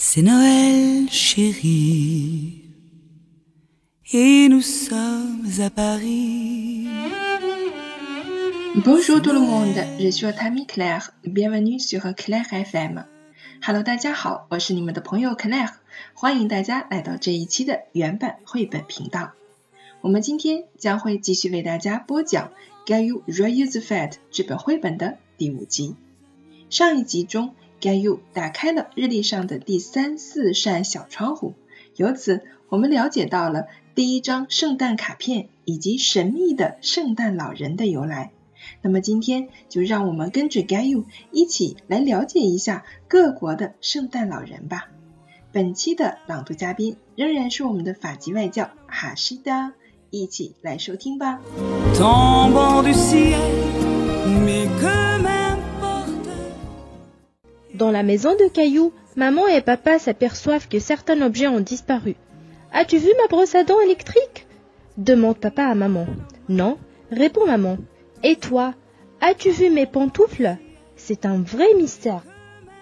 C'est Noël, chérie, et nous sommes à Paris. Bonjour tout le monde, je suis votre amie Claire, bienvenue sur Claire FM. Hello，大家好，我是你们的朋友 Claire，欢迎大家来到这一期的原版绘本频道。我们今天将会继续为大家播讲《Gayu Royals Fête》这本绘本的第五集。上一集中。Gayu 打开了日历上的第三四扇小窗户，由此我们了解到了第一张圣诞卡片以及神秘的圣诞老人的由来。那么今天就让我们跟着 Gayu 一起来了解一下各国的圣诞老人吧。本期的朗读嘉宾仍然是我们的法籍外教哈西达，一起来收听吧。Dans la maison de Caillou, maman et papa s'aperçoivent que certains objets ont disparu. As-tu vu ma brosse à dents électrique? Demande papa à maman. Non, répond maman. Et toi, as-tu vu mes pantoufles? C'est un vrai mystère.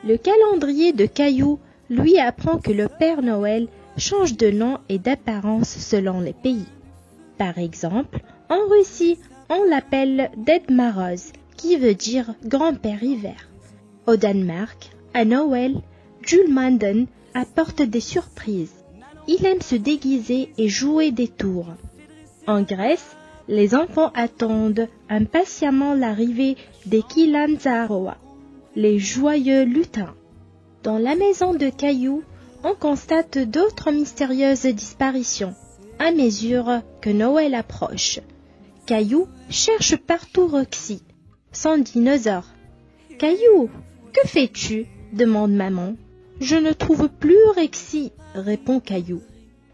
Le calendrier de Caillou lui apprend que le Père Noël change de nom et d'apparence selon les pays. Par exemple, en Russie, on l'appelle Ded Maroz, qui veut dire grand-père hiver. Au Danemark, à Noël, Jules Manden apporte des surprises. Il aime se déguiser et jouer des tours. En Grèce, les enfants attendent impatiemment l'arrivée des Kilanzaroa, les joyeux lutins. Dans la maison de Caillou, on constate d'autres mystérieuses disparitions à mesure que Noël approche. Caillou cherche partout Roxy, son dinosaure. Caillou, que fais-tu? demande maman. Je ne trouve plus Rexy, répond Caillou.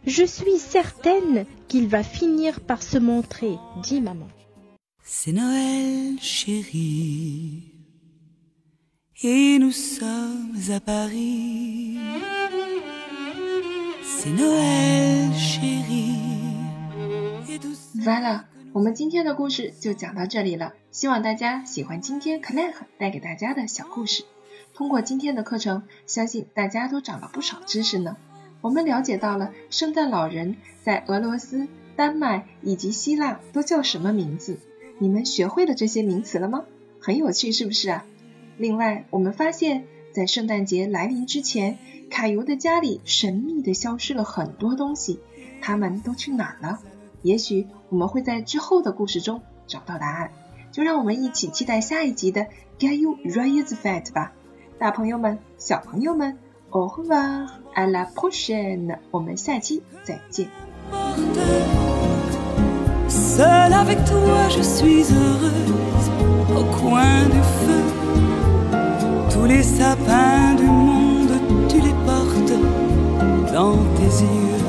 Je suis certaine qu'il va finir par se montrer, dit maman. C'est Noël, chérie, et nous sommes à Paris. C'est Noël, chérie. Voilà，我们今天的故事就讲到这里了。希望大家喜欢今天 Claire 带给大家的小故事。通过今天的课程，相信大家都长了不少知识呢。我们了解到了圣诞老人在俄罗斯、丹麦以及希腊都叫什么名字。你们学会了这些名词了吗？很有趣，是不是啊？另外，我们发现，在圣诞节来临之前，卡尤的家里神秘的消失了很多东西，他们都去哪儿了？也许我们会在之后的故事中找到答案。就让我们一起期待下一集的 Get You Right Fat 吧。大朋友们、小朋友们，Au revoir, à la prochaine，我们下期再见。Seul avec toi, je suis heureuse au coin du feu. Tous les sapins du monde, tu les portes dans tes yeux.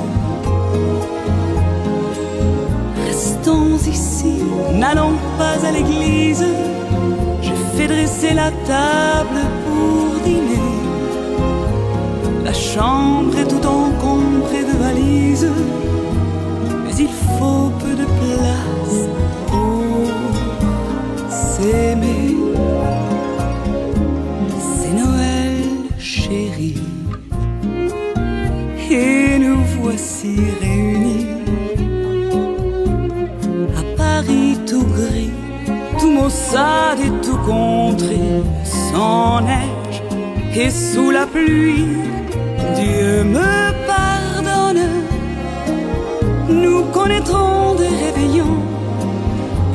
Ici, n'allons pas à l'église. Je fais dresser la table la chambre est tout encombrée de valises, mais il faut peu de place pour s'aimer. C'est Noël, chérie, et nous voici réunis maussade et tout contré, sans neige et sous la pluie, Dieu me pardonne. Nous connaîtrons des réveillons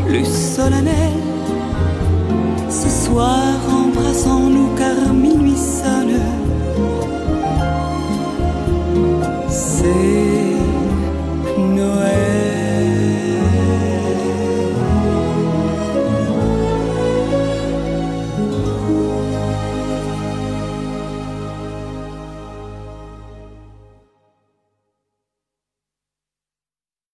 plus solennels